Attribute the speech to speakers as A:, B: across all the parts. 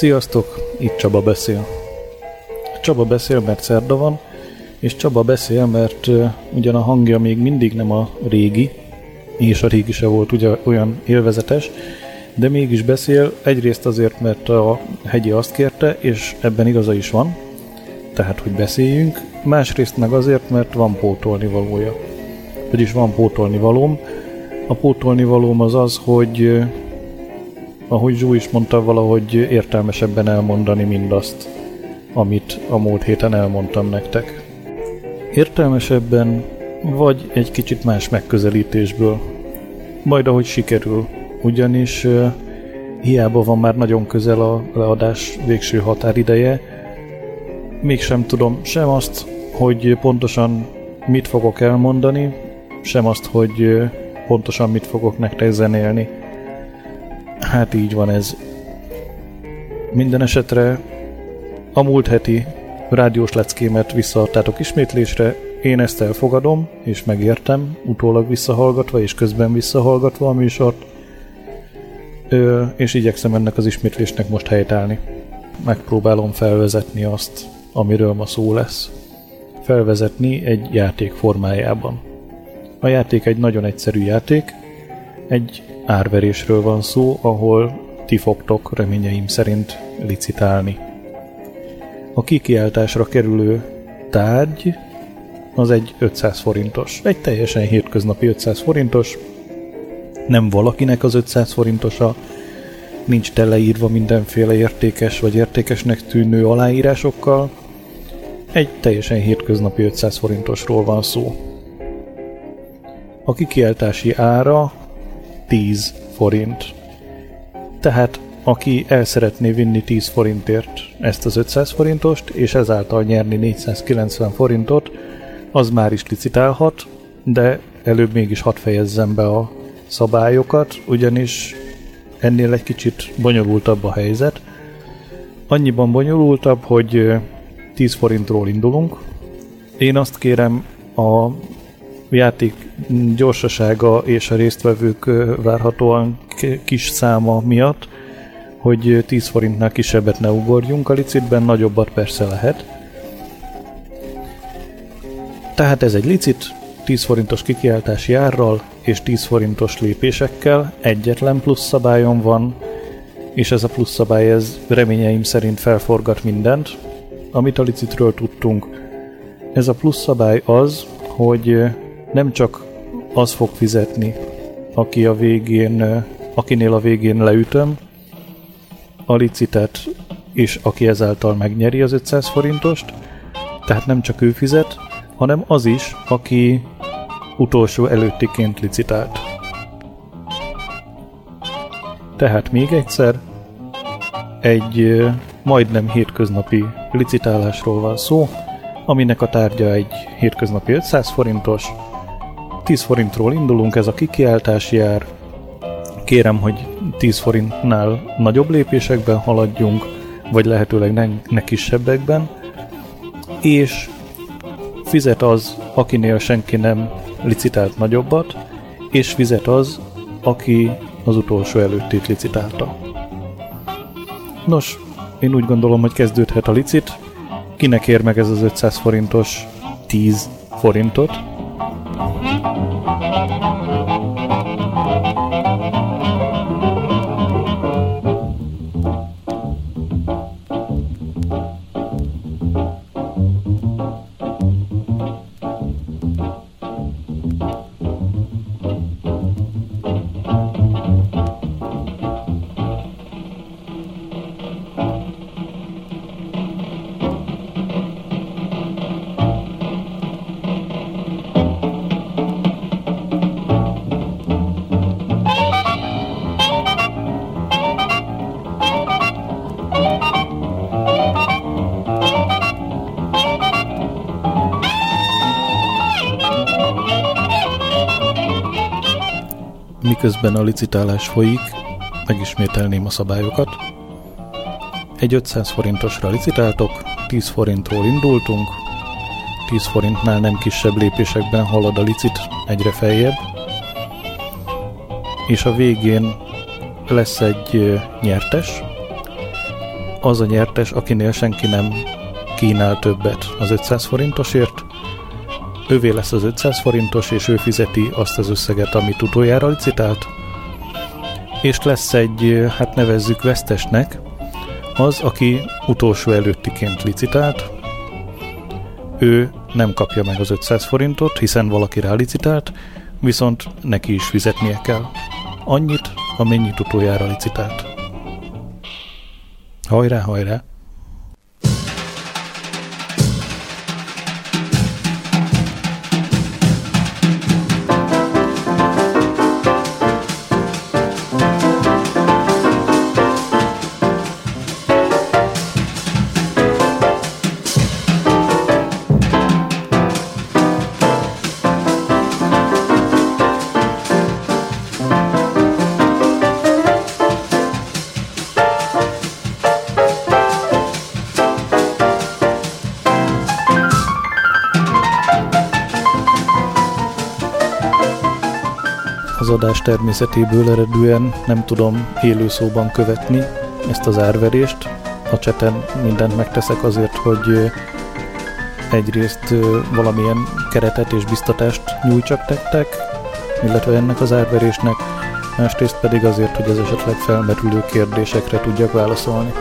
A: Sziasztok, itt Csaba beszél. Csaba beszél, mert szerda van, és Csaba beszél, mert uh, ugyan a hangja még mindig nem a régi, és a régi se volt ugye olyan élvezetes, de mégis beszél, egyrészt azért, mert a hegyi azt kérte, és ebben igaza is van, tehát, hogy beszéljünk, másrészt meg azért, mert van pótolni valója. Vagyis van pótolni valóm. A pótolni valóm az az, hogy ahogy Zsú is mondta, valahogy értelmesebben elmondani mindazt, amit a múlt héten elmondtam nektek. Értelmesebben, vagy egy kicsit más megközelítésből. Majd ahogy sikerül, ugyanis hiába van már nagyon közel a leadás végső határideje, mégsem tudom sem azt, hogy pontosan mit fogok elmondani, sem azt, hogy pontosan mit fogok nektek zenélni. Hát így van ez. Minden esetre a múlt heti rádiós leckémet visszaadtátok ismétlésre, én ezt elfogadom, és megértem, utólag visszahallgatva, és közben visszahallgatva a műsort, Ö, és igyekszem ennek az ismétlésnek most helytállni. Megpróbálom felvezetni azt, amiről ma szó lesz. Felvezetni egy játék formájában. A játék egy nagyon egyszerű játék, egy árverésről van szó, ahol ti fogtok reményeim szerint licitálni. A kikiáltásra kerülő tárgy az egy 500 forintos. Egy teljesen hétköznapi 500 forintos. Nem valakinek az 500 forintosa, nincs teleírva mindenféle értékes vagy értékesnek tűnő aláírásokkal. Egy teljesen hétköznapi 500 forintosról van szó. A kikiáltási ára 10 forint. Tehát aki el szeretné vinni 10 forintért ezt az 500 forintost, és ezáltal nyerni 490 forintot, az már is licitálhat, de előbb mégis hadd fejezzem be a szabályokat, ugyanis ennél egy kicsit bonyolultabb a helyzet. Annyiban bonyolultabb, hogy 10 forintról indulunk. Én azt kérem a játék gyorsasága és a résztvevők várhatóan kis száma miatt, hogy 10 forintnál kisebbet ne ugorjunk a licitben, nagyobbat persze lehet. Tehát ez egy licit, 10 forintos kikiáltási árral és 10 forintos lépésekkel, egyetlen plusz szabályon van, és ez a plusz szabály ez reményeim szerint felforgat mindent, amit a licitről tudtunk. Ez a plusz szabály az, hogy nem csak az fog fizetni, aki a végén, akinél a végén leütöm a licitet, és aki ezáltal megnyeri az 500 forintost, tehát nem csak ő fizet, hanem az is, aki utolsó előttiként licitált. Tehát még egyszer, egy majdnem hétköznapi licitálásról van szó, aminek a tárgya egy hétköznapi 500 forintos, 10 forintról indulunk, ez a kikiáltási ár. Kérem, hogy 10 forintnál nagyobb lépésekben haladjunk, vagy lehetőleg ne, ne kisebbekben, és fizet az, akinél senki nem licitált nagyobbat, és fizet az, aki az utolsó előttét licitálta. Nos, én úgy gondolom, hogy kezdődhet a licit. Kinek ér meg ez az 500 forintos 10 forintot? Música miközben a licitálás folyik, megismételném a szabályokat. Egy 500 forintosra licitáltok, 10 forintról indultunk, 10 forintnál nem kisebb lépésekben halad a licit egyre feljebb, és a végén lesz egy nyertes, az a nyertes, akinél senki nem kínál többet az 500 forintosért, ővé lesz az 500 forintos, és ő fizeti azt az összeget, amit utoljára licitált. És lesz egy, hát nevezzük vesztesnek, az, aki utolsó előttiként licitált, ő nem kapja meg az 500 forintot, hiszen valaki rá licitált, viszont neki is fizetnie kell. Annyit, amennyit utoljára licitált. Hajrá, hajrá! Adás természetéből eredően nem tudom élőszóban követni ezt az árverést. A cseten mindent megteszek azért, hogy egyrészt valamilyen keretet és biztatást nyújtsak tettek, illetve ennek az árverésnek, másrészt pedig azért, hogy az esetleg felmerülő kérdésekre tudjak válaszolni.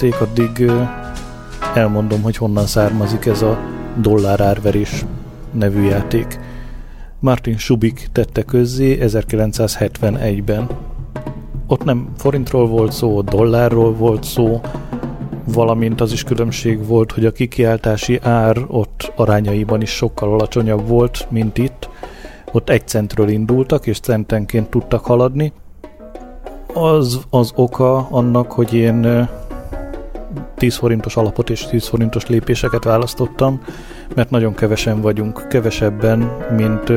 A: Játék, addig elmondom, hogy honnan származik ez a dollár árverés nevű játék. Martin Subik tette közzé 1971-ben. Ott nem forintról volt szó, dollárról volt szó, valamint az is különbség volt, hogy a kikiáltási ár ott arányaiban is sokkal alacsonyabb volt, mint itt. Ott egy centről indultak, és centenként tudtak haladni. Az az oka annak, hogy én 10 forintos alapot és 10 forintos lépéseket választottam, mert nagyon kevesen vagyunk, kevesebben, mint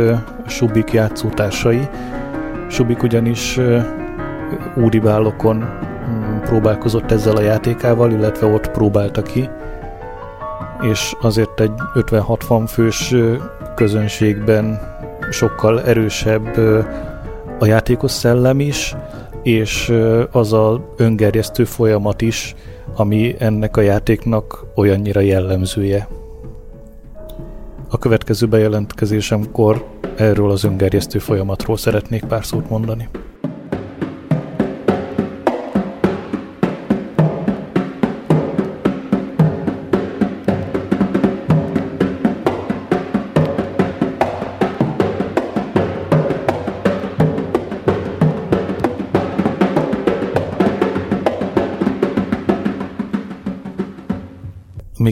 A: Subik játszótársai. Subik ugyanis úribálokon mm, próbálkozott ezzel a játékával, illetve ott próbálta ki, és azért egy 50-60 fős közönségben sokkal erősebb a játékos szellem is, és az a öngerjesztő folyamat is, ami ennek a játéknak olyannyira jellemzője. A következő bejelentkezésemkor erről az öngerjesztő folyamatról szeretnék pár szót mondani.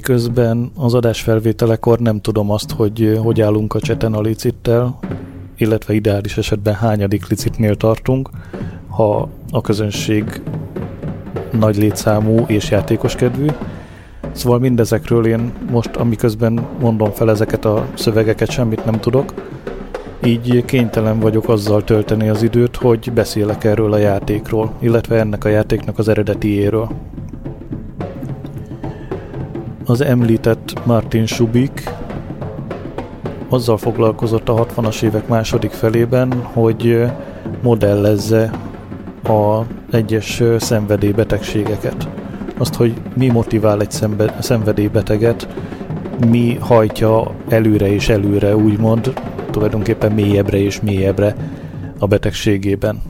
A: Miközben az adásfelvételekor nem tudom azt, hogy hogy állunk a cseten a licittel, illetve ideális esetben hányadik licitnél tartunk, ha a közönség nagy létszámú és játékos kedvű. Szóval mindezekről én most, amiközben mondom fel ezeket a szövegeket, semmit nem tudok, így kénytelen vagyok azzal tölteni az időt, hogy beszélek erről a játékról, illetve ennek a játéknak az eredetiéről az említett Martin Subik azzal foglalkozott a 60-as évek második felében, hogy modellezze a egyes szenvedélybetegségeket. Azt, hogy mi motivál egy szenvedélybeteget, mi hajtja előre és előre, úgymond, tulajdonképpen mélyebbre és mélyebbre a betegségében.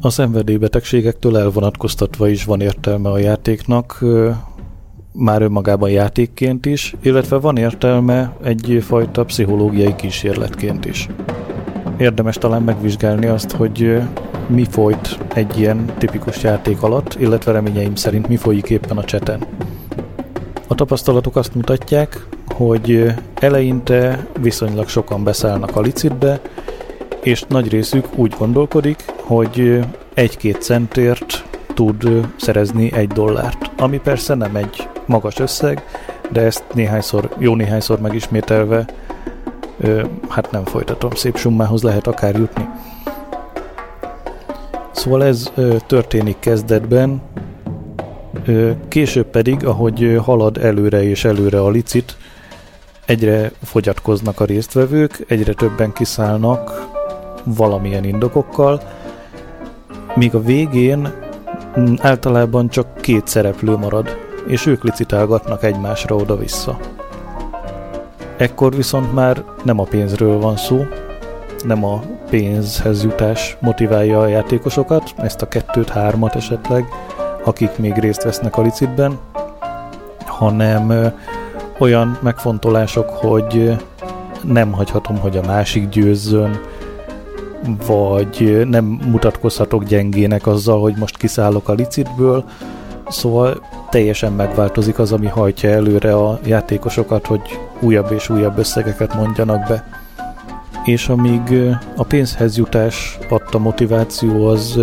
A: A szenvedélybetegségektől elvonatkoztatva is van értelme a játéknak, már önmagában játékként is, illetve van értelme egyfajta pszichológiai kísérletként is. Érdemes talán megvizsgálni azt, hogy mi folyt egy ilyen tipikus játék alatt, illetve reményeim szerint mi folyik éppen a cseten. A tapasztalatok azt mutatják, hogy eleinte viszonylag sokan beszállnak a licitbe, és nagy részük úgy gondolkodik, hogy egy-két centért tud szerezni egy dollárt, ami persze nem egy magas összeg, de ezt néhányszor, jó néhányszor megismételve, ö, hát nem folytatom, szép summához lehet akár jutni. Szóval ez ö, történik kezdetben, ö, később pedig, ahogy halad előre és előre a licit, egyre fogyatkoznak a résztvevők, egyre többen kiszállnak valamilyen indokokkal, míg a végén általában csak két szereplő marad, és ők licitálgatnak egymásra oda-vissza. Ekkor viszont már nem a pénzről van szó, nem a pénzhez jutás motiválja a játékosokat, ezt a kettőt, hármat esetleg, akik még részt vesznek a licitben, hanem olyan megfontolások, hogy nem hagyhatom, hogy a másik győzzön, vagy nem mutatkozhatok gyengének azzal, hogy most kiszállok a licitből, szóval teljesen megváltozik az, ami hajtja előre a játékosokat, hogy újabb és újabb összegeket mondjanak be. És amíg a pénzhez jutás adta motiváció az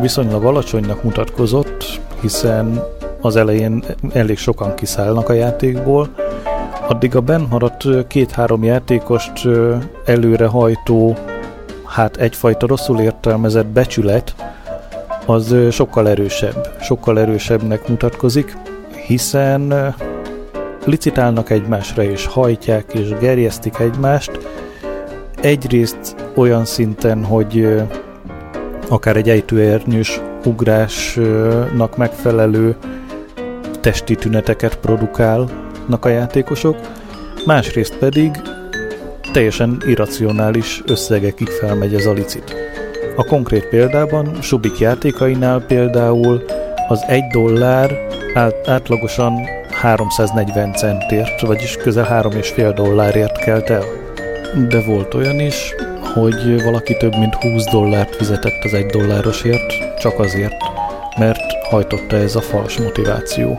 A: viszonylag alacsonynak mutatkozott, hiszen az elején elég sokan kiszállnak a játékból, addig a benmaradt két-három játékost előre hajtó, hát egyfajta rosszul értelmezett becsület, az sokkal erősebb, sokkal erősebbnek mutatkozik, hiszen licitálnak egymásra, és hajtják, és gerjesztik egymást. Egyrészt olyan szinten, hogy akár egy ejtőernyős ugrásnak megfelelő testi tüneteket produkálnak a játékosok, másrészt pedig teljesen irracionális összegekig felmegy ez a licit. A konkrét példában Subik játékainál például az egy dollár át, átlagosan 340 centért, vagyis közel 3,5 dollárért kelt el. De volt olyan is, hogy valaki több mint 20 dollárt fizetett az egy dollárosért, csak azért, mert hajtotta ez a fals motiváció.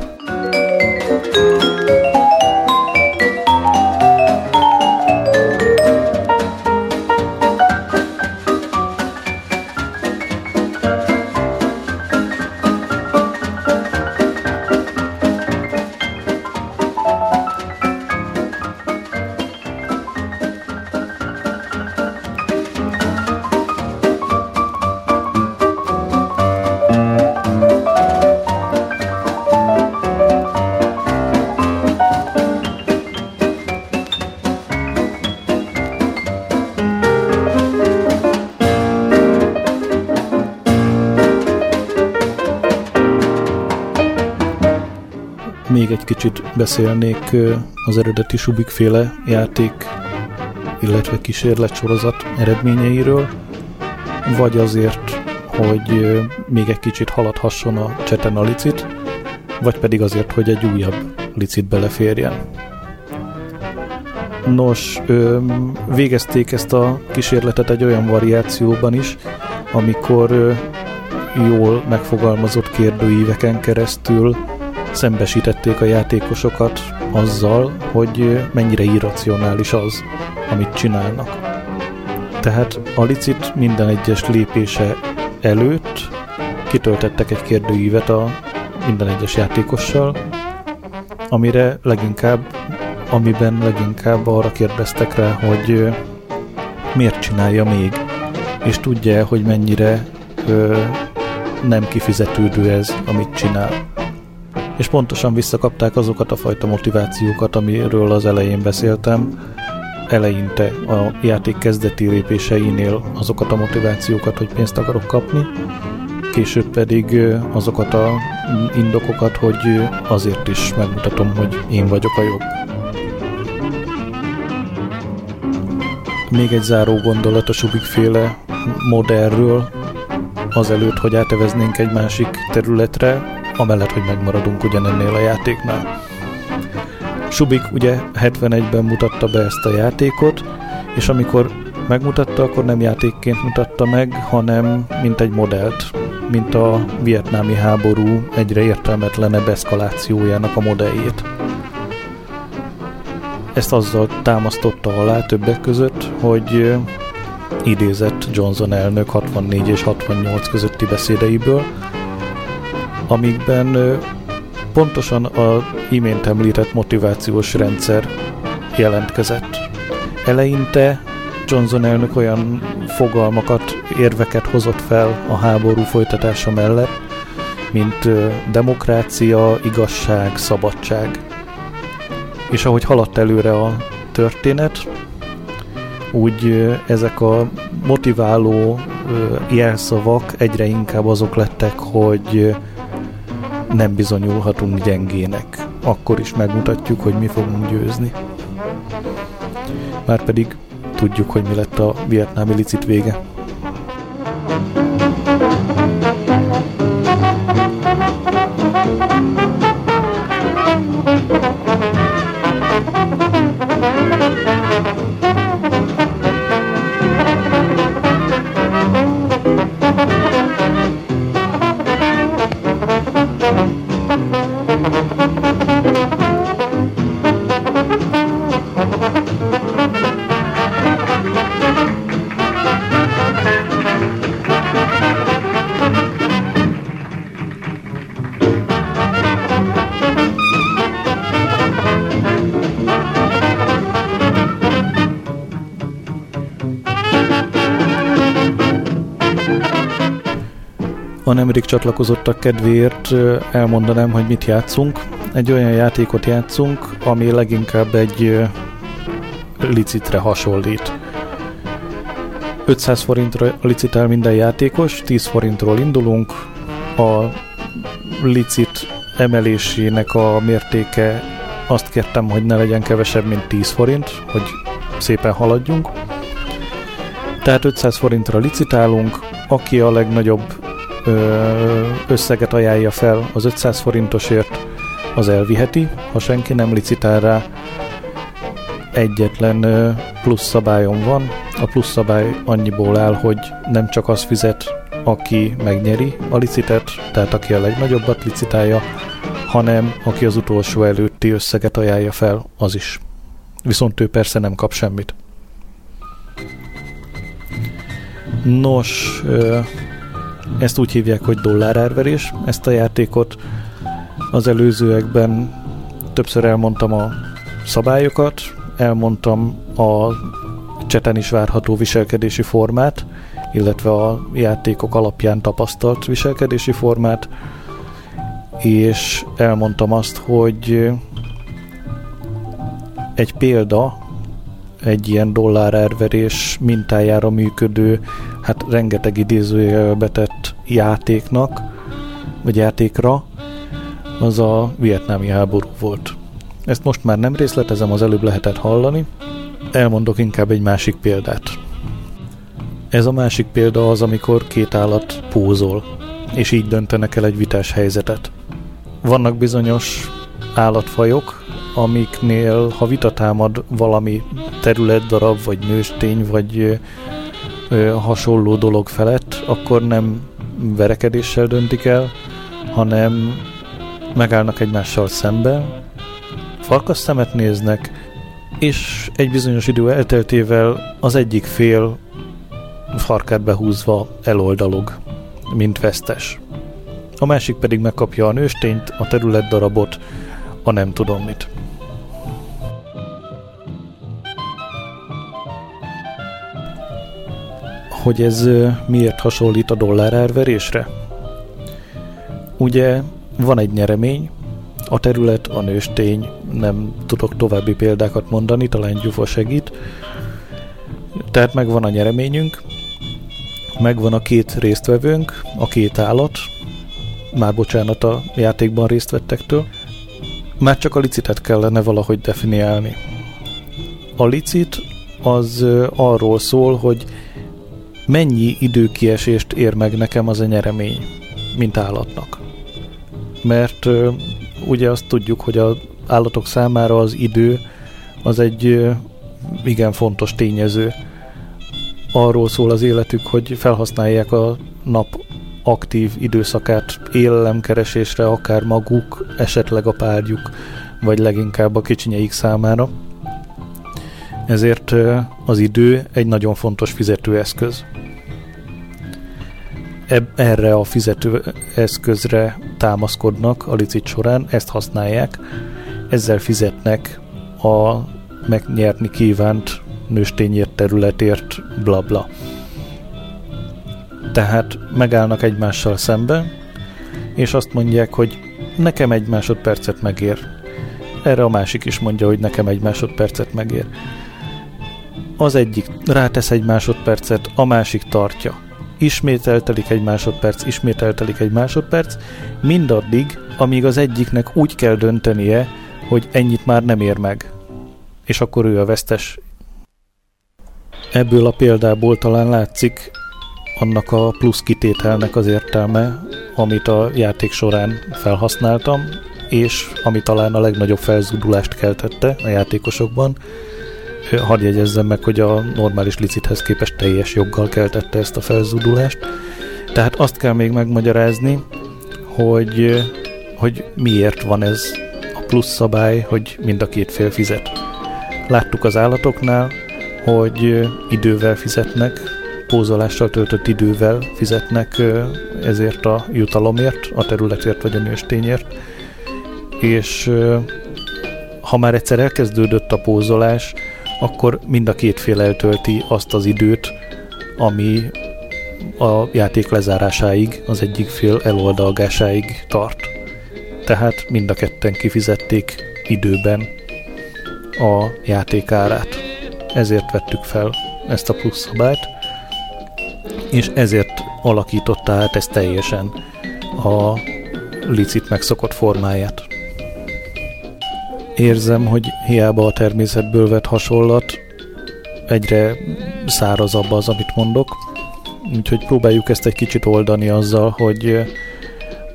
A: Beszélnék az eredeti Subik féle játék, illetve kísérletsorozat eredményeiről, vagy azért, hogy még egy kicsit haladhasson a cseten a licit, vagy pedig azért, hogy egy újabb licit beleférjen. Nos, végezték ezt a kísérletet egy olyan variációban is, amikor jól megfogalmazott kérdőíveken keresztül szembesítették a játékosokat azzal, hogy mennyire irracionális az, amit csinálnak. Tehát a licit minden egyes lépése előtt kitöltettek egy kérdőívet a minden egyes játékossal, amire leginkább, amiben leginkább arra kérdeztek rá, hogy miért csinálja még, és tudja hogy mennyire ö, nem kifizetődő ez, amit csinál és pontosan visszakapták azokat a fajta motivációkat, amiről az elején beszéltem, eleinte a játék kezdeti lépéseinél azokat a motivációkat, hogy pénzt akarok kapni, később pedig azokat a indokokat, hogy azért is megmutatom, hogy én vagyok a jobb. Még egy záró gondolat a Subik féle modellről, azelőtt, hogy áteveznénk egy másik területre, amellett, hogy megmaradunk ugyanennél a játéknál. Subik ugye 71-ben mutatta be ezt a játékot, és amikor megmutatta, akkor nem játékként mutatta meg, hanem mint egy modellt, mint a vietnámi háború egyre értelmetlenebb eszkalációjának a modelljét. Ezt azzal támasztotta alá többek között, hogy idézett Johnson elnök 64 és 68 közötti beszédeiből, amikben pontosan a imént említett motivációs rendszer jelentkezett. Eleinte Johnson elnök olyan fogalmakat, érveket hozott fel a háború folytatása mellett, mint demokrácia, igazság, szabadság. És ahogy haladt előre a történet, úgy ezek a motiváló jelszavak egyre inkább azok lettek, hogy nem bizonyulhatunk gyengének. Akkor is megmutatjuk, hogy mi fogunk győzni. Márpedig tudjuk, hogy mi lett a vietnámi licit vége. Nemrég csatlakozottak kedvéért elmondanám, hogy mit játszunk. Egy olyan játékot játszunk, ami leginkább egy licitre hasonlít. 500 forintra licitál minden játékos, 10 forintról indulunk, a licit emelésének a mértéke azt kértem, hogy ne legyen kevesebb, mint 10 forint, hogy szépen haladjunk. Tehát 500 forintra licitálunk, aki a legnagyobb összeget ajánlja fel az 500 forintosért, az elviheti, ha senki nem licitál rá. Egyetlen plusz szabályom van. A plusz szabály annyiból áll, hogy nem csak az fizet, aki megnyeri a licitet, tehát aki a legnagyobbat licitálja, hanem aki az utolsó előtti összeget ajánlja fel, az is. Viszont ő persze nem kap semmit. Nos, ezt úgy hívják, hogy dollárárverés, ezt a játékot. Az előzőekben többször elmondtam a szabályokat, elmondtam a cseten is várható viselkedési formát, illetve a játékok alapján tapasztalt viselkedési formát, és elmondtam azt, hogy egy példa egy ilyen dollárárverés mintájára működő, hát rengeteg idézője betett játéknak, vagy játékra, az a vietnámi háború volt. Ezt most már nem részletezem, az előbb lehetett hallani, elmondok inkább egy másik példát. Ez a másik példa az, amikor két állat pózol, és így döntenek el egy vitás helyzetet. Vannak bizonyos állatfajok, amiknél ha vita támad valami területdarab, vagy nőstény, vagy ö, hasonló dolog felett, akkor nem verekedéssel döntik el, hanem megállnak egymással szembe, farkas szemet néznek, és egy bizonyos idő elteltével az egyik fél farkát behúzva eloldalog, mint vesztes. A másik pedig megkapja a nőstényt, a területdarabot, a nem tudom mit. Hogy ez miért hasonlít a dollárárverésre? Ugye van egy nyeremény, a terület, a nőstény, nem tudok további példákat mondani, talán Gyufa segít. Tehát megvan a nyereményünk, megvan a két résztvevőnk, a két állat, már bocsánat a játékban részt vettektől, már csak a licitet kellene valahogy definiálni. A licit az arról szól, hogy mennyi időkiesést ér meg nekem az a nyeremény, mint állatnak. Mert ugye azt tudjuk, hogy az állatok számára az idő az egy igen fontos tényező. Arról szól az életük, hogy felhasználják a nap aktív időszakát élelemkeresésre, akár maguk, esetleg a párjuk, vagy leginkább a kicsinyeik számára. Ezért az idő egy nagyon fontos fizetőeszköz. Erre a fizetőeszközre támaszkodnak a licit során, ezt használják, ezzel fizetnek a megnyerni kívánt nőstényért, területért, bla bla. Tehát megállnak egymással szembe, és azt mondják, hogy nekem egy másodpercet megér. Erre a másik is mondja, hogy nekem egy másodpercet megér. Az egyik rátesz egy másodpercet, a másik tartja. Ismét eltelik egy másodperc, ismét eltelik egy másodperc, mindaddig, amíg az egyiknek úgy kell döntenie, hogy ennyit már nem ér meg. És akkor ő a vesztes. Ebből a példából talán látszik, annak a plusz kitételnek az értelme, amit a játék során felhasználtam, és ami talán a legnagyobb felzúdulást keltette a játékosokban. Hadd jegyezzem meg, hogy a normális licithez képest teljes joggal keltette ezt a felzúdulást. Tehát azt kell még megmagyarázni, hogy, hogy miért van ez a plusz szabály, hogy mind a két fél fizet. Láttuk az állatoknál, hogy idővel fizetnek, pózolással töltött idővel fizetnek ezért a jutalomért, a területért vagy a nőstényért. És ha már egyszer elkezdődött a pózolás, akkor mind a két fél eltölti azt az időt, ami a játék lezárásáig, az egyik fél eloldalgásáig tart. Tehát mind a ketten kifizették időben a játék árát. Ezért vettük fel ezt a plusz szabályt, és ezért alakította át ezt teljesen a licit megszokott formáját. Érzem, hogy hiába a természetből vett hasonlat, egyre szárazabb az, amit mondok, Úgyhogy próbáljuk ezt egy kicsit oldani azzal, hogy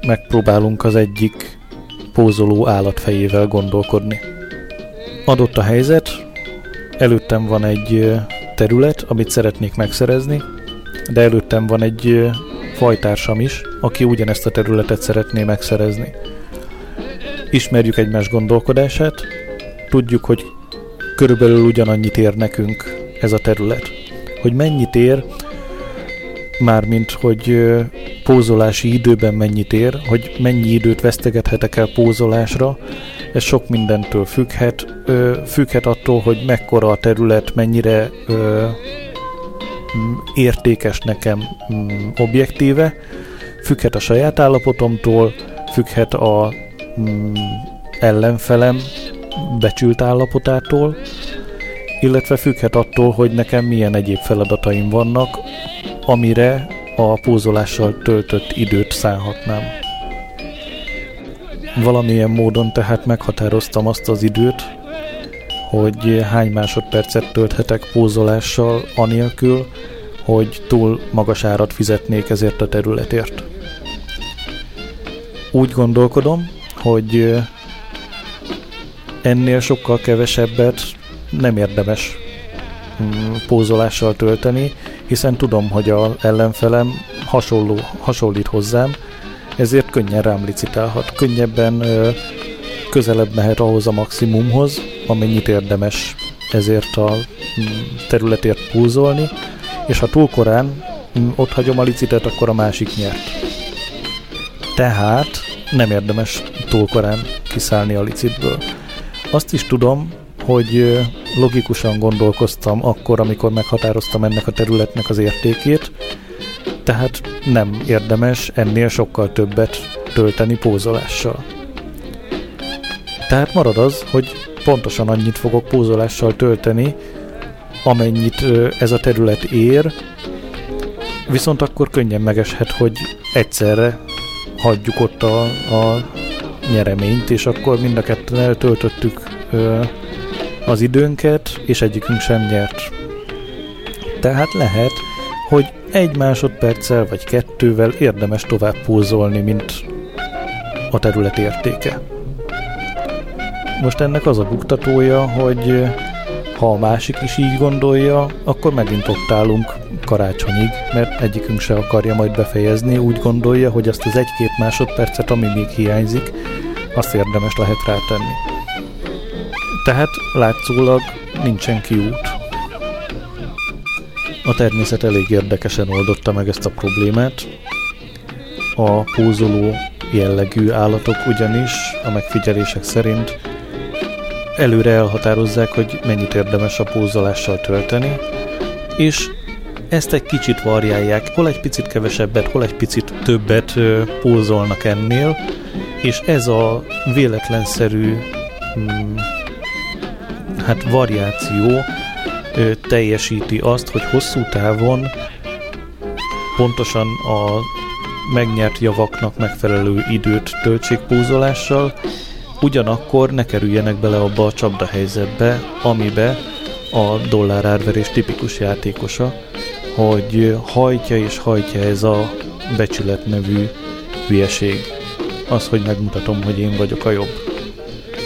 A: megpróbálunk az egyik pózoló állatfejével gondolkodni. Adott a helyzet, előttem van egy terület, amit szeretnék megszerezni, de előttem van egy fajtársam is, aki ugyanezt a területet szeretné megszerezni. Ismerjük egymás gondolkodását, tudjuk, hogy körülbelül ugyanannyit ér nekünk ez a terület. Hogy mennyit ér, mármint, hogy pózolási időben mennyit ér, hogy mennyi időt vesztegethetek el pózolásra, ez sok mindentől függhet. Függhet attól, hogy mekkora a terület, mennyire értékes nekem objektíve, függhet a saját állapotomtól, függhet a ellenfelem becsült állapotától, illetve függhet attól, hogy nekem milyen egyéb feladataim vannak, amire a pózolással töltött időt szállhatnám. Valamilyen módon tehát meghatároztam azt az időt, hogy hány másodpercet tölthetek pózolással anélkül, hogy túl magas árat fizetnék ezért a területért. Úgy gondolkodom, hogy ennél sokkal kevesebbet nem érdemes mm, pózolással tölteni, hiszen tudom, hogy a ellenfelem hasonló, hasonlít hozzám, ezért könnyen rám licitálhat, könnyebben közelebb mehet ahhoz a maximumhoz, amennyit érdemes ezért a mm, területért pózolni, és ha túl korán mm, ott hagyom a licitet, akkor a másik nyert. Tehát nem érdemes túl korán kiszállni a licitből. Azt is tudom, hogy logikusan gondolkoztam akkor, amikor meghatároztam ennek a területnek az értékét, tehát nem érdemes ennél sokkal többet tölteni pózolással. Tehát marad az, hogy pontosan annyit fogok pózolással tölteni, amennyit ez a terület ér, viszont akkor könnyen megeshet, hogy egyszerre hagyjuk ott a, a nyereményt, és akkor mind a ketten eltöltöttük ö, az időnket, és egyikünk sem nyert. Tehát lehet, hogy egy másodperccel vagy kettővel érdemes tovább pózolni, mint a terület értéke. Most ennek az a buktatója, hogy ha a másik is így gondolja, akkor megint ott állunk karácsonyig, mert egyikünk se akarja majd befejezni, úgy gondolja, hogy azt az egy-két másodpercet, ami még hiányzik, azt érdemes lehet rátenni. Tehát látszólag nincsen kiút. A természet elég érdekesen oldotta meg ezt a problémát. A pózoló jellegű állatok ugyanis a megfigyelések szerint előre elhatározzák, hogy mennyit érdemes a pózolással tölteni, és ezt egy kicsit variálják, hol egy picit kevesebbet, hol egy picit többet pózolnak ennél, és ez a véletlenszerű hmm, hát variáció ö, teljesíti azt, hogy hosszú távon pontosan a megnyert javaknak megfelelő időt töltsék pózolással, ugyanakkor ne kerüljenek bele abba a csapda helyzetbe, amibe a dollárárverés tipikus játékosa, hogy hajtja és hajtja ez a becsület nevű hülyeség. Az, hogy megmutatom, hogy én vagyok a jobb.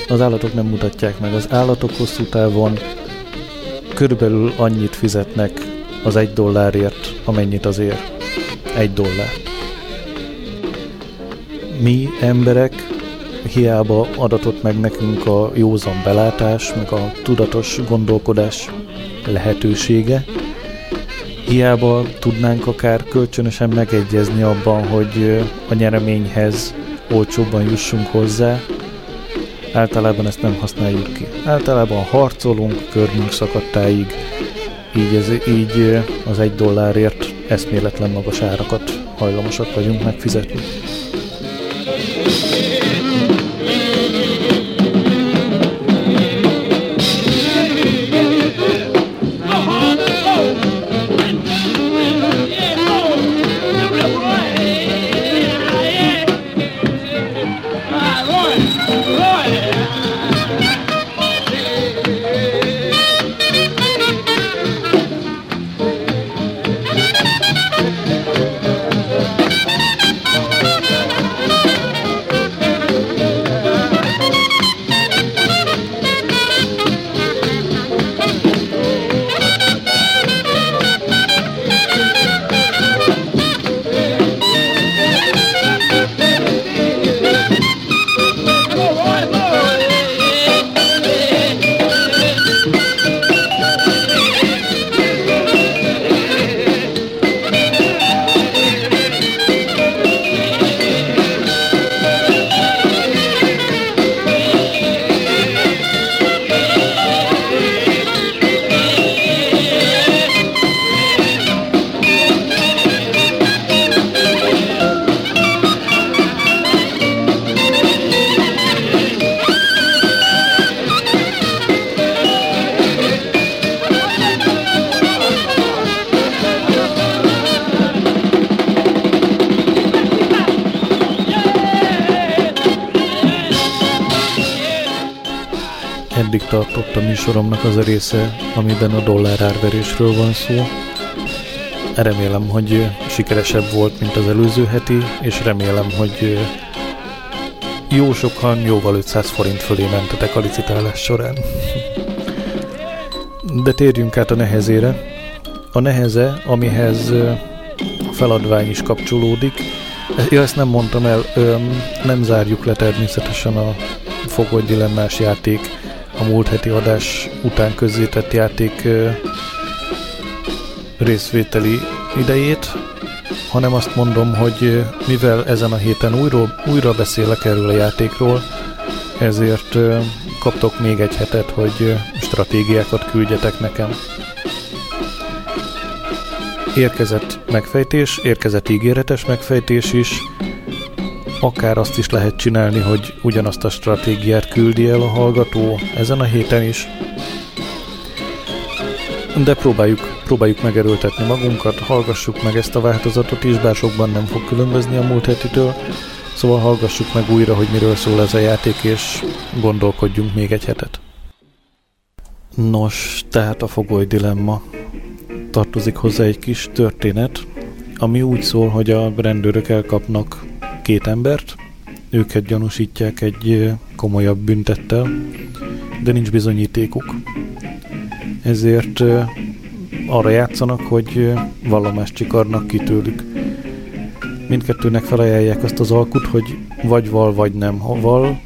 A: Az állatok nem mutatják meg. Az állatok hosszú távon körülbelül annyit fizetnek az egy dollárért, amennyit ér. Egy dollár. Mi emberek hiába adatott meg nekünk a józan belátás, meg a tudatos gondolkodás lehetősége, hiába tudnánk akár kölcsönösen megegyezni abban, hogy a nyereményhez olcsóbban jussunk hozzá, általában ezt nem használjuk ki. Általában harcolunk körmünk szakadtáig, így, ez, így az egy dollárért eszméletlen magas árakat hajlamosak vagyunk megfizetni. Tartott a műsoromnak az a része, amiben a dollár árverésről van szó. Remélem, hogy sikeresebb volt, mint az előző heti, és remélem, hogy jó sokan jóval 500 forint fölé mentetek a licitálás során. De térjünk át a nehezére. A neheze, amihez feladvány is kapcsolódik. Ja, ezt nem mondtam el, nem zárjuk le természetesen a fogoly dilemmás játék, múlt heti adás után közzétett játék részvételi idejét, hanem azt mondom, hogy mivel ezen a héten újra, újra beszélek erről a játékról, ezért kaptok még egy hetet, hogy stratégiákat küldjetek nekem. Érkezett megfejtés, érkezett ígéretes megfejtés is, akár azt is lehet csinálni, hogy ugyanazt a stratégiát küldi el a hallgató ezen a héten is, de próbáljuk, próbáljuk megerőltetni magunkat, hallgassuk meg ezt a változatot is, bár sokban nem fog különbözni a múlt hetitől, szóval hallgassuk meg újra, hogy miről szól ez a játék, és gondolkodjunk még egy hetet. Nos, tehát a fogoly dilemma. Tartozik hozzá egy kis történet, ami úgy szól, hogy a rendőrök elkapnak két embert, őket gyanúsítják egy komolyabb büntettel, de nincs bizonyítékuk ezért arra játszanak, hogy vallomást csikarnak ki tőlük. Mindkettőnek felajánlják azt az alkut, hogy vagy val, vagy nem val,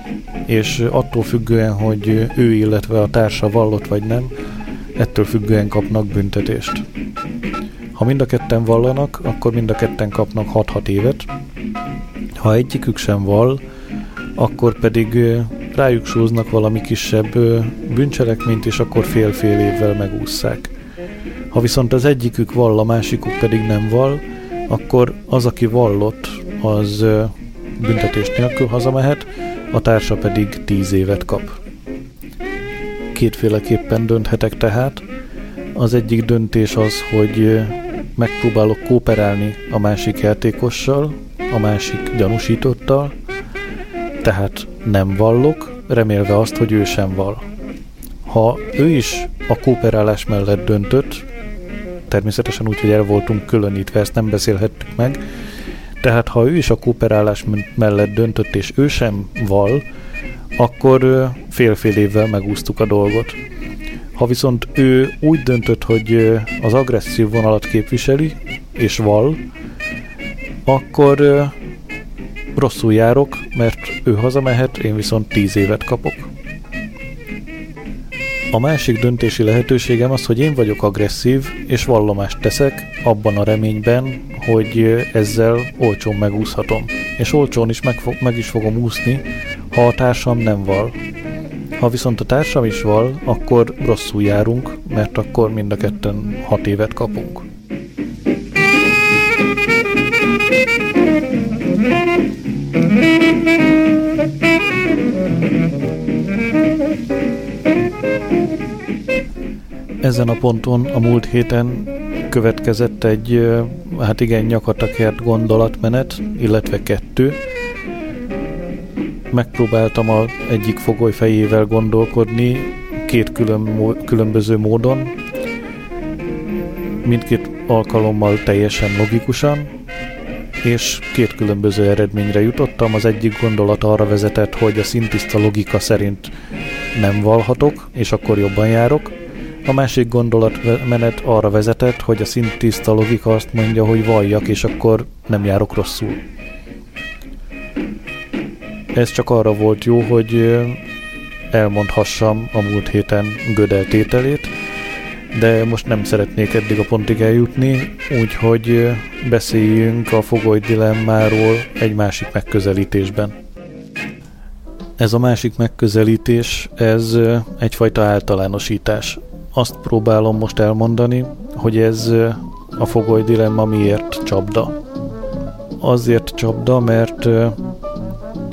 A: és attól függően, hogy ő, illetve a társa vallott vagy nem, ettől függően kapnak büntetést. Ha mind a ketten vallanak, akkor mind a ketten kapnak 6-6 évet. Ha egyikük sem vall, akkor pedig rájuk súznak valami kisebb bűncselekményt, és akkor fél-fél évvel megússzák. Ha viszont az egyikük vall, a másikuk pedig nem vall, akkor az, aki vallott, az büntetés nélkül hazamehet, a társa pedig tíz évet kap. Kétféleképpen dönthetek tehát. Az egyik döntés az, hogy megpróbálok kooperálni a másik játékossal, a másik gyanúsítottal, tehát nem vallok, remélve azt, hogy ő sem vall. Ha ő is a kooperálás mellett döntött, természetesen úgy, hogy el voltunk különítve, ezt nem beszélhettük meg, tehát ha ő is a kooperálás mellett döntött, és ő sem val, akkor fél-fél évvel megúsztuk a dolgot. Ha viszont ő úgy döntött, hogy az agresszív vonalat képviseli, és val, akkor rosszul járok, mert ő hazamehet, én viszont 10 évet kapok. A másik döntési lehetőségem az, hogy én vagyok agresszív, és vallomást teszek, abban a reményben, hogy ezzel olcsón megúszhatom. És olcsón is meg, meg is fogom úszni, ha a társam nem val. Ha viszont a társam is val, akkor rosszul járunk, mert akkor mind a ketten 6 évet kapunk. Ezen a ponton a múlt héten következett egy, hát igen, nyakatakert gondolatmenet, illetve kettő. Megpróbáltam a egyik fogoly fejével gondolkodni két külön, különböző módon, mindkét alkalommal teljesen logikusan, és két különböző eredményre jutottam. Az egyik gondolat arra vezetett, hogy a szintiszta logika szerint nem valhatok, és akkor jobban járok. A másik gondolatmenet arra vezetett, hogy a szintiszta logika azt mondja, hogy valljak, és akkor nem járok rosszul. Ez csak arra volt jó, hogy elmondhassam a múlt héten gödeltételét, de most nem szeretnék eddig a pontig eljutni, úgyhogy beszéljünk a fogoly dilemmáról egy másik megközelítésben. Ez a másik megközelítés, ez egyfajta általánosítás. Azt próbálom most elmondani, hogy ez a fogoly dilemma miért csapda. Azért csapda, mert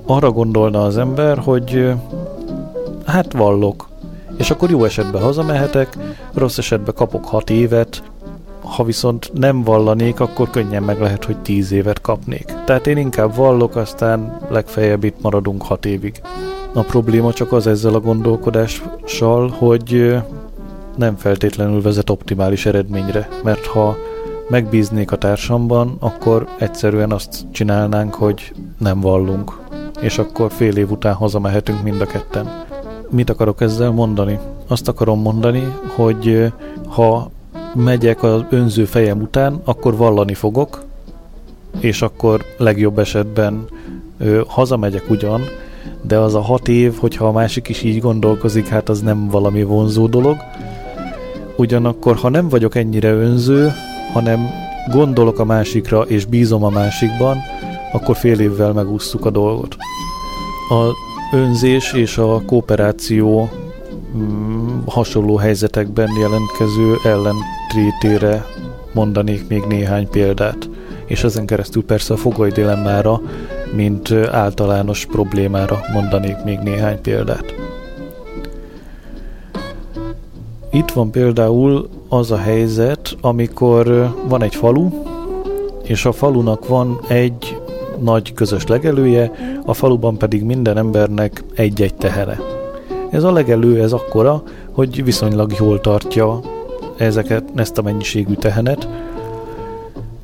A: arra gondolna az ember, hogy hát vallok, és akkor jó esetben hazamehetek, rossz esetben kapok 6 évet, ha viszont nem vallanék, akkor könnyen meg lehet, hogy tíz évet kapnék. Tehát én inkább vallok, aztán legfeljebb itt maradunk hat évig. A probléma csak az ezzel a gondolkodással, hogy nem feltétlenül vezet optimális eredményre, mert ha megbíznék a társamban, akkor egyszerűen azt csinálnánk, hogy nem vallunk, és akkor fél év után hazamehetünk mind a ketten. Mit akarok ezzel mondani? Azt akarom mondani, hogy ha megyek az önző fejem után, akkor vallani fogok, és akkor legjobb esetben ö, hazamegyek ugyan, de az a hat év, hogyha a másik is így gondolkozik, hát az nem valami vonzó dolog. Ugyanakkor, ha nem vagyok ennyire önző, hanem gondolok a másikra és bízom a másikban, akkor fél évvel megúsztuk a dolgot. A önzés és a kooperáció mm, hasonló helyzetekben jelentkező ellentétére mondanék még néhány példát, és ezen keresztül persze a fogai dilemmára, mint általános problémára mondanék még néhány példát. Itt van például az a helyzet, amikor van egy falu, és a falunak van egy nagy közös legelője, a faluban pedig minden embernek egy-egy tehere. Ez a legelő, ez akkora, hogy viszonylag jól tartja ezeket, ezt a mennyiségű tehenet,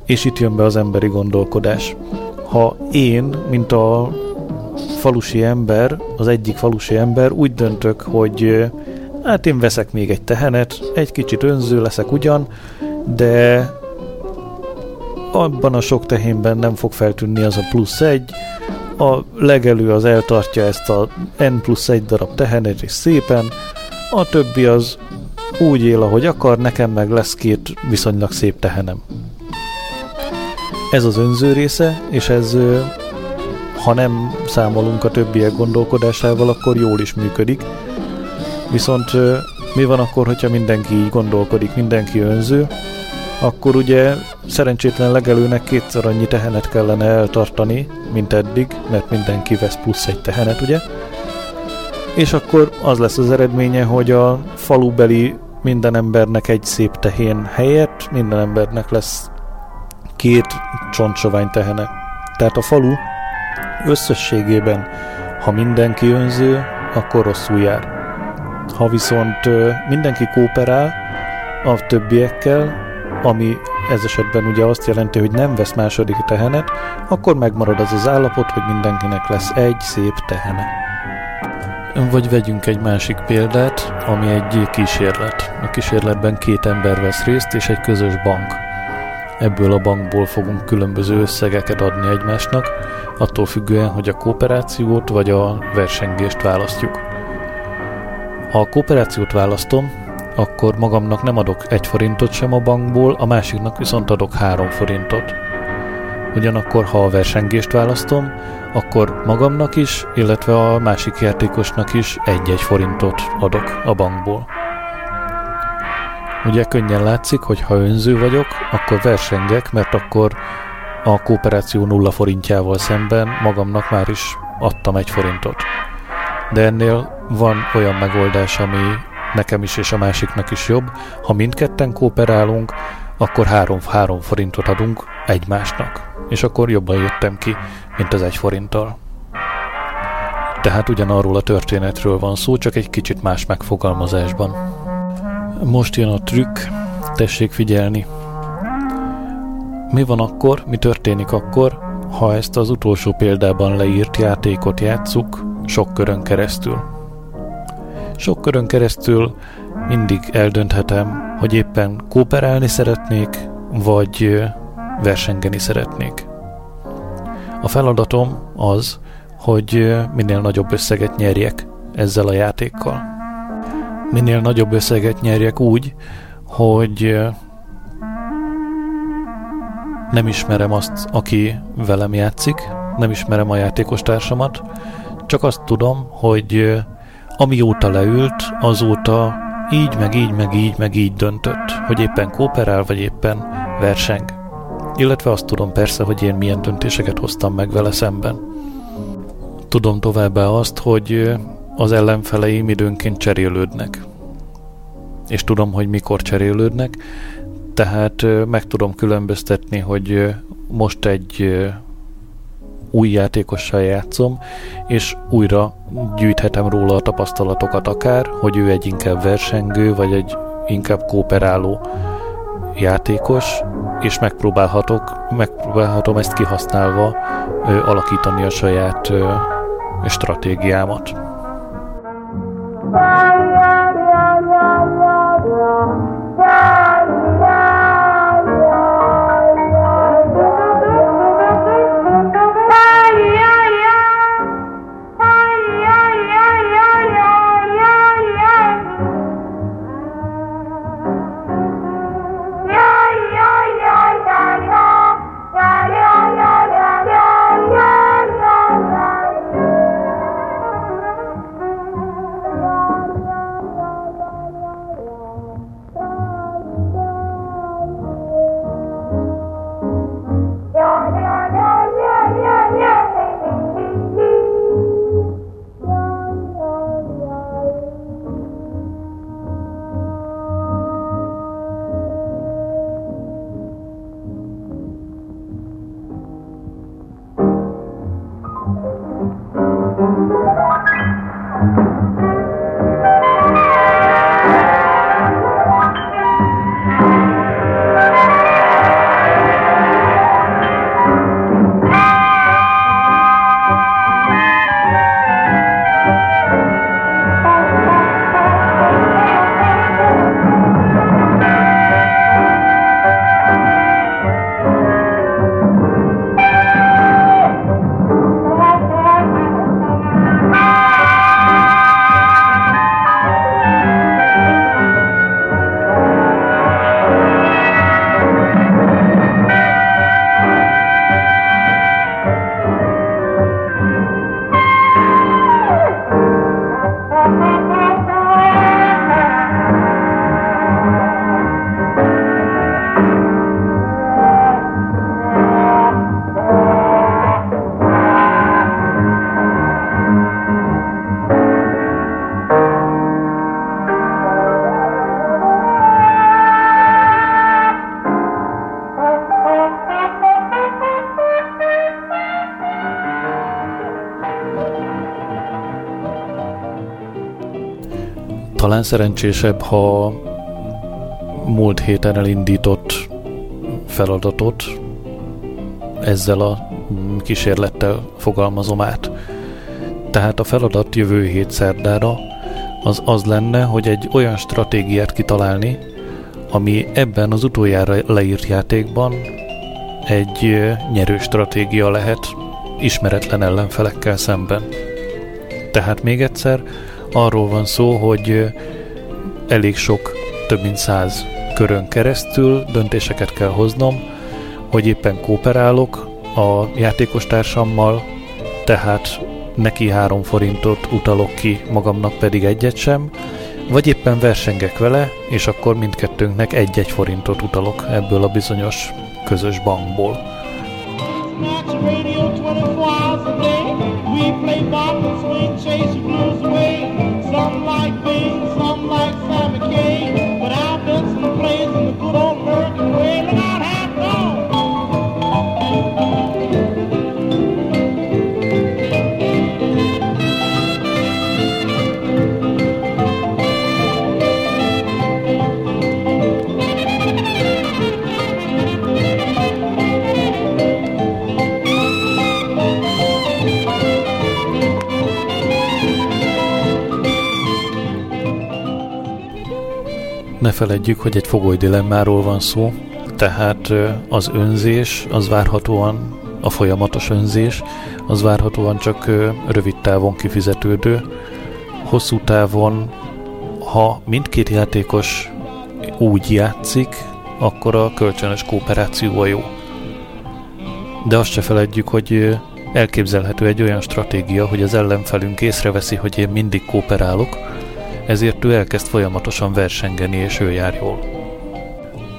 A: és itt jön be az emberi gondolkodás. Ha én, mint a falusi ember, az egyik falusi ember úgy döntök, hogy hát én veszek még egy tehenet, egy kicsit önző leszek ugyan, de abban a sok tehénben nem fog feltűnni az a plusz egy, a legelő az eltartja ezt a n plusz egy darab tehenet, és szépen, a többi az úgy él, ahogy akar, nekem meg lesz két viszonylag szép tehenem. Ez az önző része, és ez, ha nem számolunk a többiek gondolkodásával, akkor jól is működik. Viszont mi van akkor, hogyha mindenki így gondolkodik, mindenki önző, akkor ugye szerencsétlen legelőnek kétszer annyi tehenet kellene eltartani, mint eddig, mert mindenki vesz plusz egy tehenet, ugye? És akkor az lesz az eredménye, hogy a falubeli minden embernek egy szép tehén helyett minden embernek lesz két csontsovány tehene. Tehát a falu összességében, ha mindenki önző, akkor rosszul jár. Ha viszont mindenki kooperál a többiekkel, ami ez esetben ugye azt jelenti, hogy nem vesz második tehenet, akkor megmarad az az állapot, hogy mindenkinek lesz egy szép tehene. Vagy vegyünk egy másik példát, ami egy kísérlet. A kísérletben két ember vesz részt, és egy közös bank. Ebből a bankból fogunk különböző összegeket adni egymásnak, attól függően, hogy a kooperációt vagy a versengést választjuk. Ha a kooperációt választom, akkor magamnak nem adok egy forintot sem a bankból, a másiknak viszont adok három forintot. Ugyanakkor, ha a versengést választom, akkor magamnak is, illetve a másik játékosnak is egy-egy forintot adok a bankból. Ugye könnyen látszik, hogy ha önző vagyok, akkor versengek, mert akkor a kooperáció nulla forintjával szemben magamnak már is adtam egy forintot. De ennél van olyan megoldás, ami nekem is és a másiknak is jobb. Ha mindketten kooperálunk, akkor három, három forintot adunk egymásnak. És akkor jobban jöttem ki, mint az egy forinttal. Tehát ugyanarról a történetről van szó, csak egy kicsit más megfogalmazásban. Most jön a trükk, tessék figyelni. Mi van akkor, mi történik akkor, ha ezt az utolsó példában leírt játékot játsszuk sok körön keresztül? Sok körön keresztül mindig eldönthetem, hogy éppen kooperálni szeretnék, vagy versengeni szeretnék. A feladatom az, hogy minél nagyobb összeget nyerjek ezzel a játékkal. Minél nagyobb összeget nyerjek úgy, hogy nem ismerem azt, aki velem játszik, nem ismerem a játékostársamat, csak azt tudom, hogy Amióta leült, azóta így, meg így, meg így, meg így döntött, hogy éppen kooperál, vagy éppen verseng. Illetve azt tudom persze, hogy én milyen döntéseket hoztam meg vele szemben. Tudom továbbá azt, hogy az ellenfeleim időnként cserélődnek. És tudom, hogy mikor cserélődnek, Tehát meg tudom különböztetni, hogy most egy új játékossal játszom, és újra gyűjthetem róla a tapasztalatokat akár, hogy ő egy inkább versengő, vagy egy inkább kooperáló játékos, és megpróbálhatok, megpróbálhatom ezt kihasználva ö, alakítani a saját ö, stratégiámat. Talán szerencsésebb, ha múlt héten elindított feladatot ezzel a kísérlettel fogalmazom át. Tehát a feladat jövő hét szerdára az az lenne, hogy egy olyan stratégiát kitalálni, ami ebben az utoljára leírt játékban egy nyerő stratégia lehet ismeretlen ellenfelekkel szemben. Tehát még egyszer, arról van szó, hogy elég sok, több mint száz körön keresztül döntéseket kell hoznom, hogy éppen kooperálok a játékos társammal, tehát neki három forintot utalok ki, magamnak pedig egyet sem, vagy éppen versengek vele, és akkor mindkettőnknek egy-egy forintot utalok ebből a bizonyos közös bankból. Radio 24 hours a day. We play ball swing, chase blues away. Some like Ne hogy egy fogoly dilemmáról van szó, tehát az önzés, az várhatóan, a folyamatos önzés, az várhatóan csak rövid távon kifizetődő. Hosszú távon, ha mindkét játékos úgy játszik, akkor a kölcsönös kooperáció a jó. De azt se feledjük, hogy elképzelhető egy olyan stratégia, hogy az ellenfelünk észreveszi, hogy én mindig kooperálok, ezért ő elkezd folyamatosan versengeni, és ő jár jól.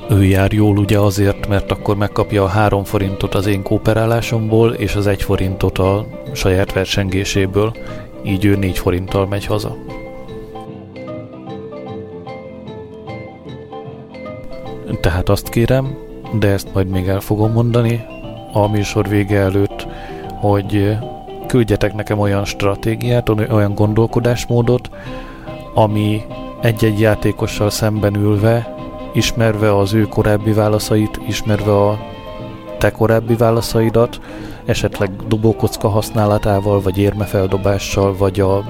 A: Ő jár jól ugye azért, mert akkor megkapja a három forintot az én kooperálásomból, és az egy forintot a saját versengéséből, így ő négy forinttal megy haza. Tehát azt kérem, de ezt majd még el fogom mondani a műsor vége előtt, hogy küldjetek nekem olyan stratégiát, olyan gondolkodásmódot, ami egy-egy játékossal szemben ülve, ismerve az ő korábbi válaszait, ismerve a te korábbi válaszaidat, esetleg dobókocka használatával, vagy érmefeldobással, vagy a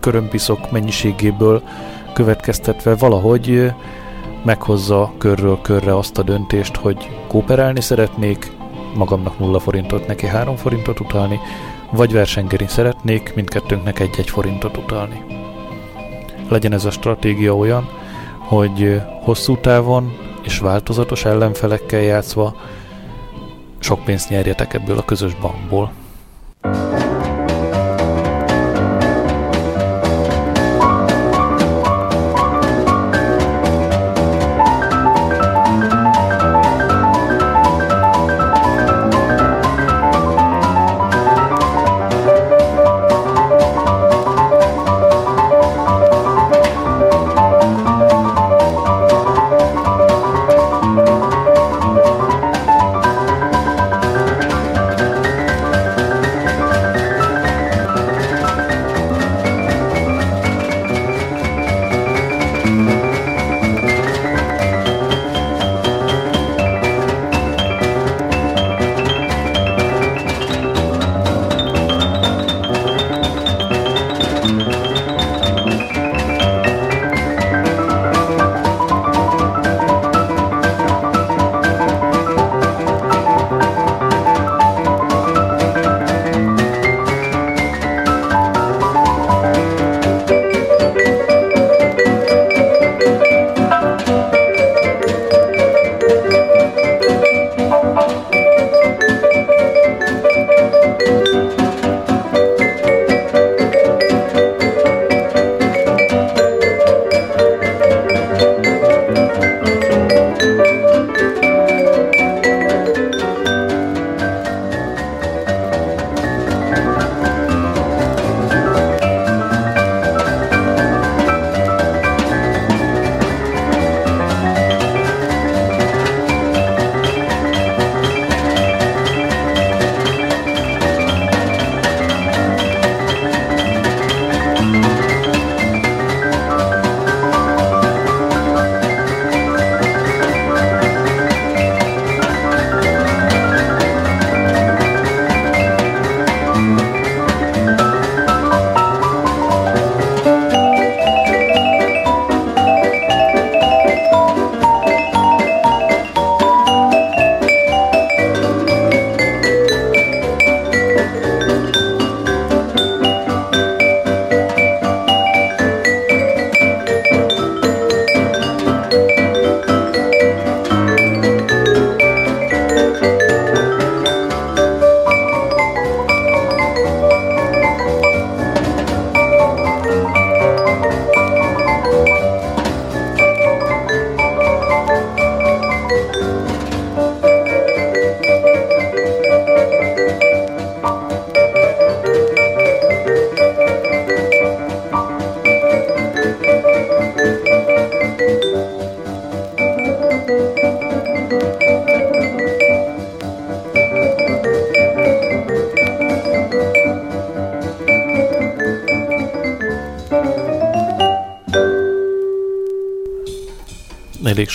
A: körömpiszok mennyiségéből következtetve valahogy meghozza körről körre azt a döntést, hogy kooperálni szeretnék, magamnak nulla forintot, neki három forintot utalni, vagy versengeni szeretnék, mindkettőnknek egy-egy forintot utalni. Legyen ez a stratégia olyan, hogy hosszú távon és változatos ellenfelekkel játszva sok pénzt nyerjetek ebből a közös bankból. elég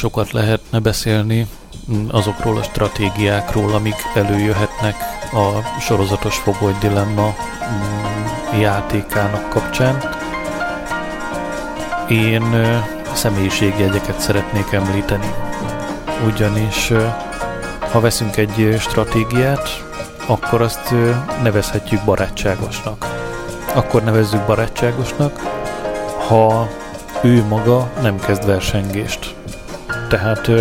A: sokat lehetne beszélni azokról a stratégiákról, amik előjöhetnek a sorozatos fogoly dilemma mm, játékának kapcsán. Én személyiségjegyeket szeretnék említeni. Ugyanis ha veszünk egy stratégiát, akkor azt nevezhetjük barátságosnak. Akkor nevezzük barátságosnak, ha ő maga nem kezd versengést. Tehát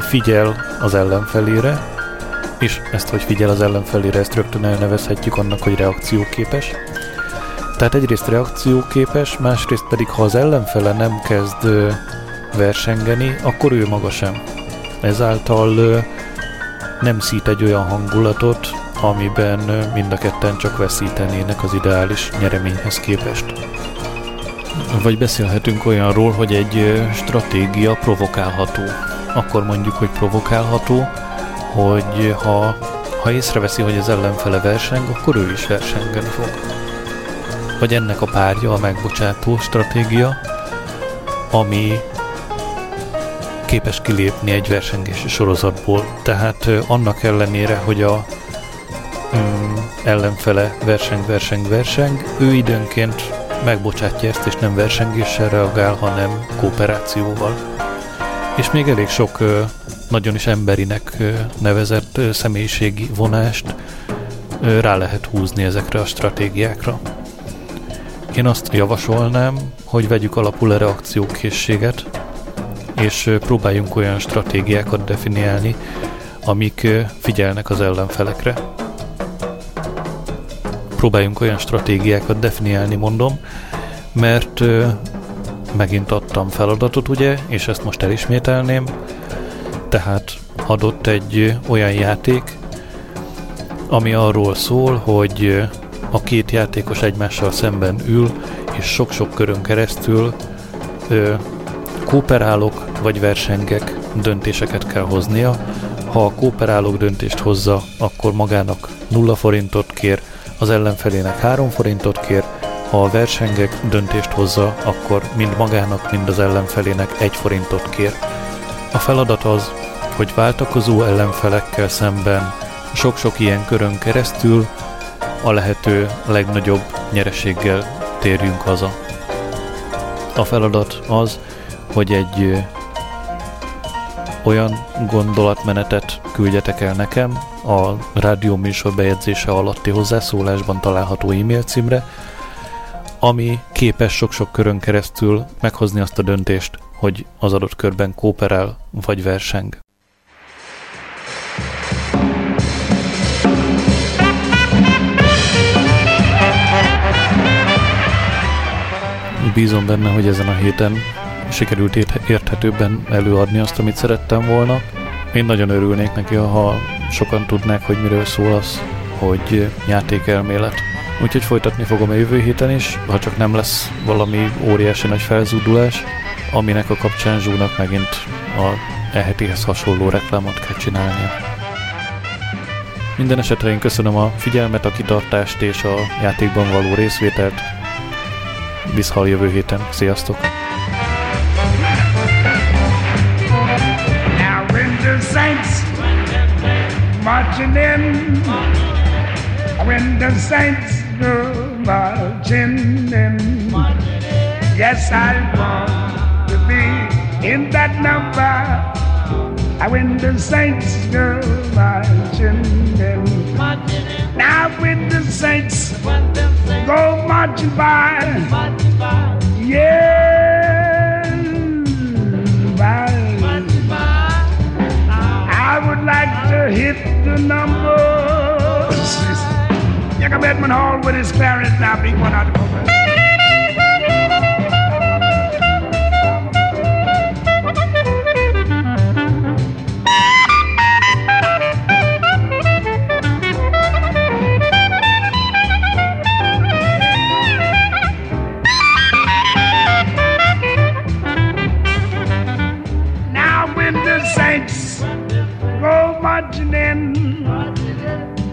A: figyel az ellenfelére, és ezt, hogy figyel az ellenfelére, ezt rögtön elnevezhetjük annak, hogy reakcióképes. Tehát egyrészt reakcióképes, másrészt pedig, ha az ellenfele nem kezd versengeni, akkor ő maga sem. Ezáltal nem szít egy olyan hangulatot, amiben mind a ketten csak veszítenének az ideális nyereményhez képest. Vagy beszélhetünk olyanról, hogy egy stratégia provokálható. Akkor mondjuk, hogy provokálható, hogy ha, ha észreveszi, hogy az ellenfele verseng, akkor ő is versengeni fog. Vagy ennek a párja a megbocsátó stratégia, ami képes kilépni egy versengési sorozatból. Tehát annak ellenére, hogy a um, ellenfele verseng, verseng, verseng, ő időnként megbocsátja ezt, és nem versengéssel reagál, hanem kooperációval. És még elég sok nagyon is emberinek nevezett személyiségi vonást rá lehet húzni ezekre a stratégiákra. Én azt javasolnám, hogy vegyük alapul a reakciókészséget, és próbáljunk olyan stratégiákat definiálni, amik figyelnek az ellenfelekre. Próbáljunk olyan stratégiákat definiálni, mondom, mert megint adtam feladatot, ugye, és ezt most elismételném, tehát adott egy olyan játék, ami arról szól, hogy a két játékos egymással szemben ül, és sok-sok körön keresztül ö, kooperálok vagy versengek döntéseket kell hoznia. Ha a kooperálók döntést hozza, akkor magának 0 forintot kér, az ellenfelének 3 forintot kér, ha a versengek döntést hozza, akkor mind magának, mind az ellenfelének 1 forintot kér. A feladat az, hogy váltakozó ellenfelekkel szemben sok-sok ilyen körön keresztül a lehető legnagyobb nyereséggel térjünk haza. A feladat az, hogy egy olyan gondolatmenetet küldjetek el nekem a rádió műsor bejegyzése alatti hozzászólásban található e-mail címre, ami képes sok-sok körön keresztül meghozni azt a döntést, hogy az adott körben kooperál vagy verseng. Bízom benne, hogy ezen a héten sikerült érthetőbben előadni azt, amit szerettem volna. Én nagyon örülnék neki, ha sokan tudnák, hogy miről szól az, hogy játékelmélet. Úgyhogy folytatni fogom a jövő héten is, ha csak nem lesz valami óriási nagy felzúdulás, aminek a kapcsán Zsúnak megint a ehetihez hasonló reklámot kell csinálnia. Minden esetre én köszönöm a figyelmet, a kitartást és a játékban való részvételt. Viszhal jövő héten. Sziasztok! Marching in when the saints go marching in. Yes, I want to be in that number when the saints go marching in. Now when the saints go marching by, yeah, hit the numbers. Jacob Edmund Hall with his parents now beat one out the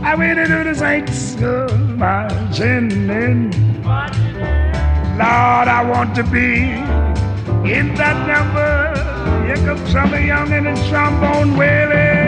A: I waited to the saints marching in. Lord, I want to be in that number. Here comes some young and a trombone wailing.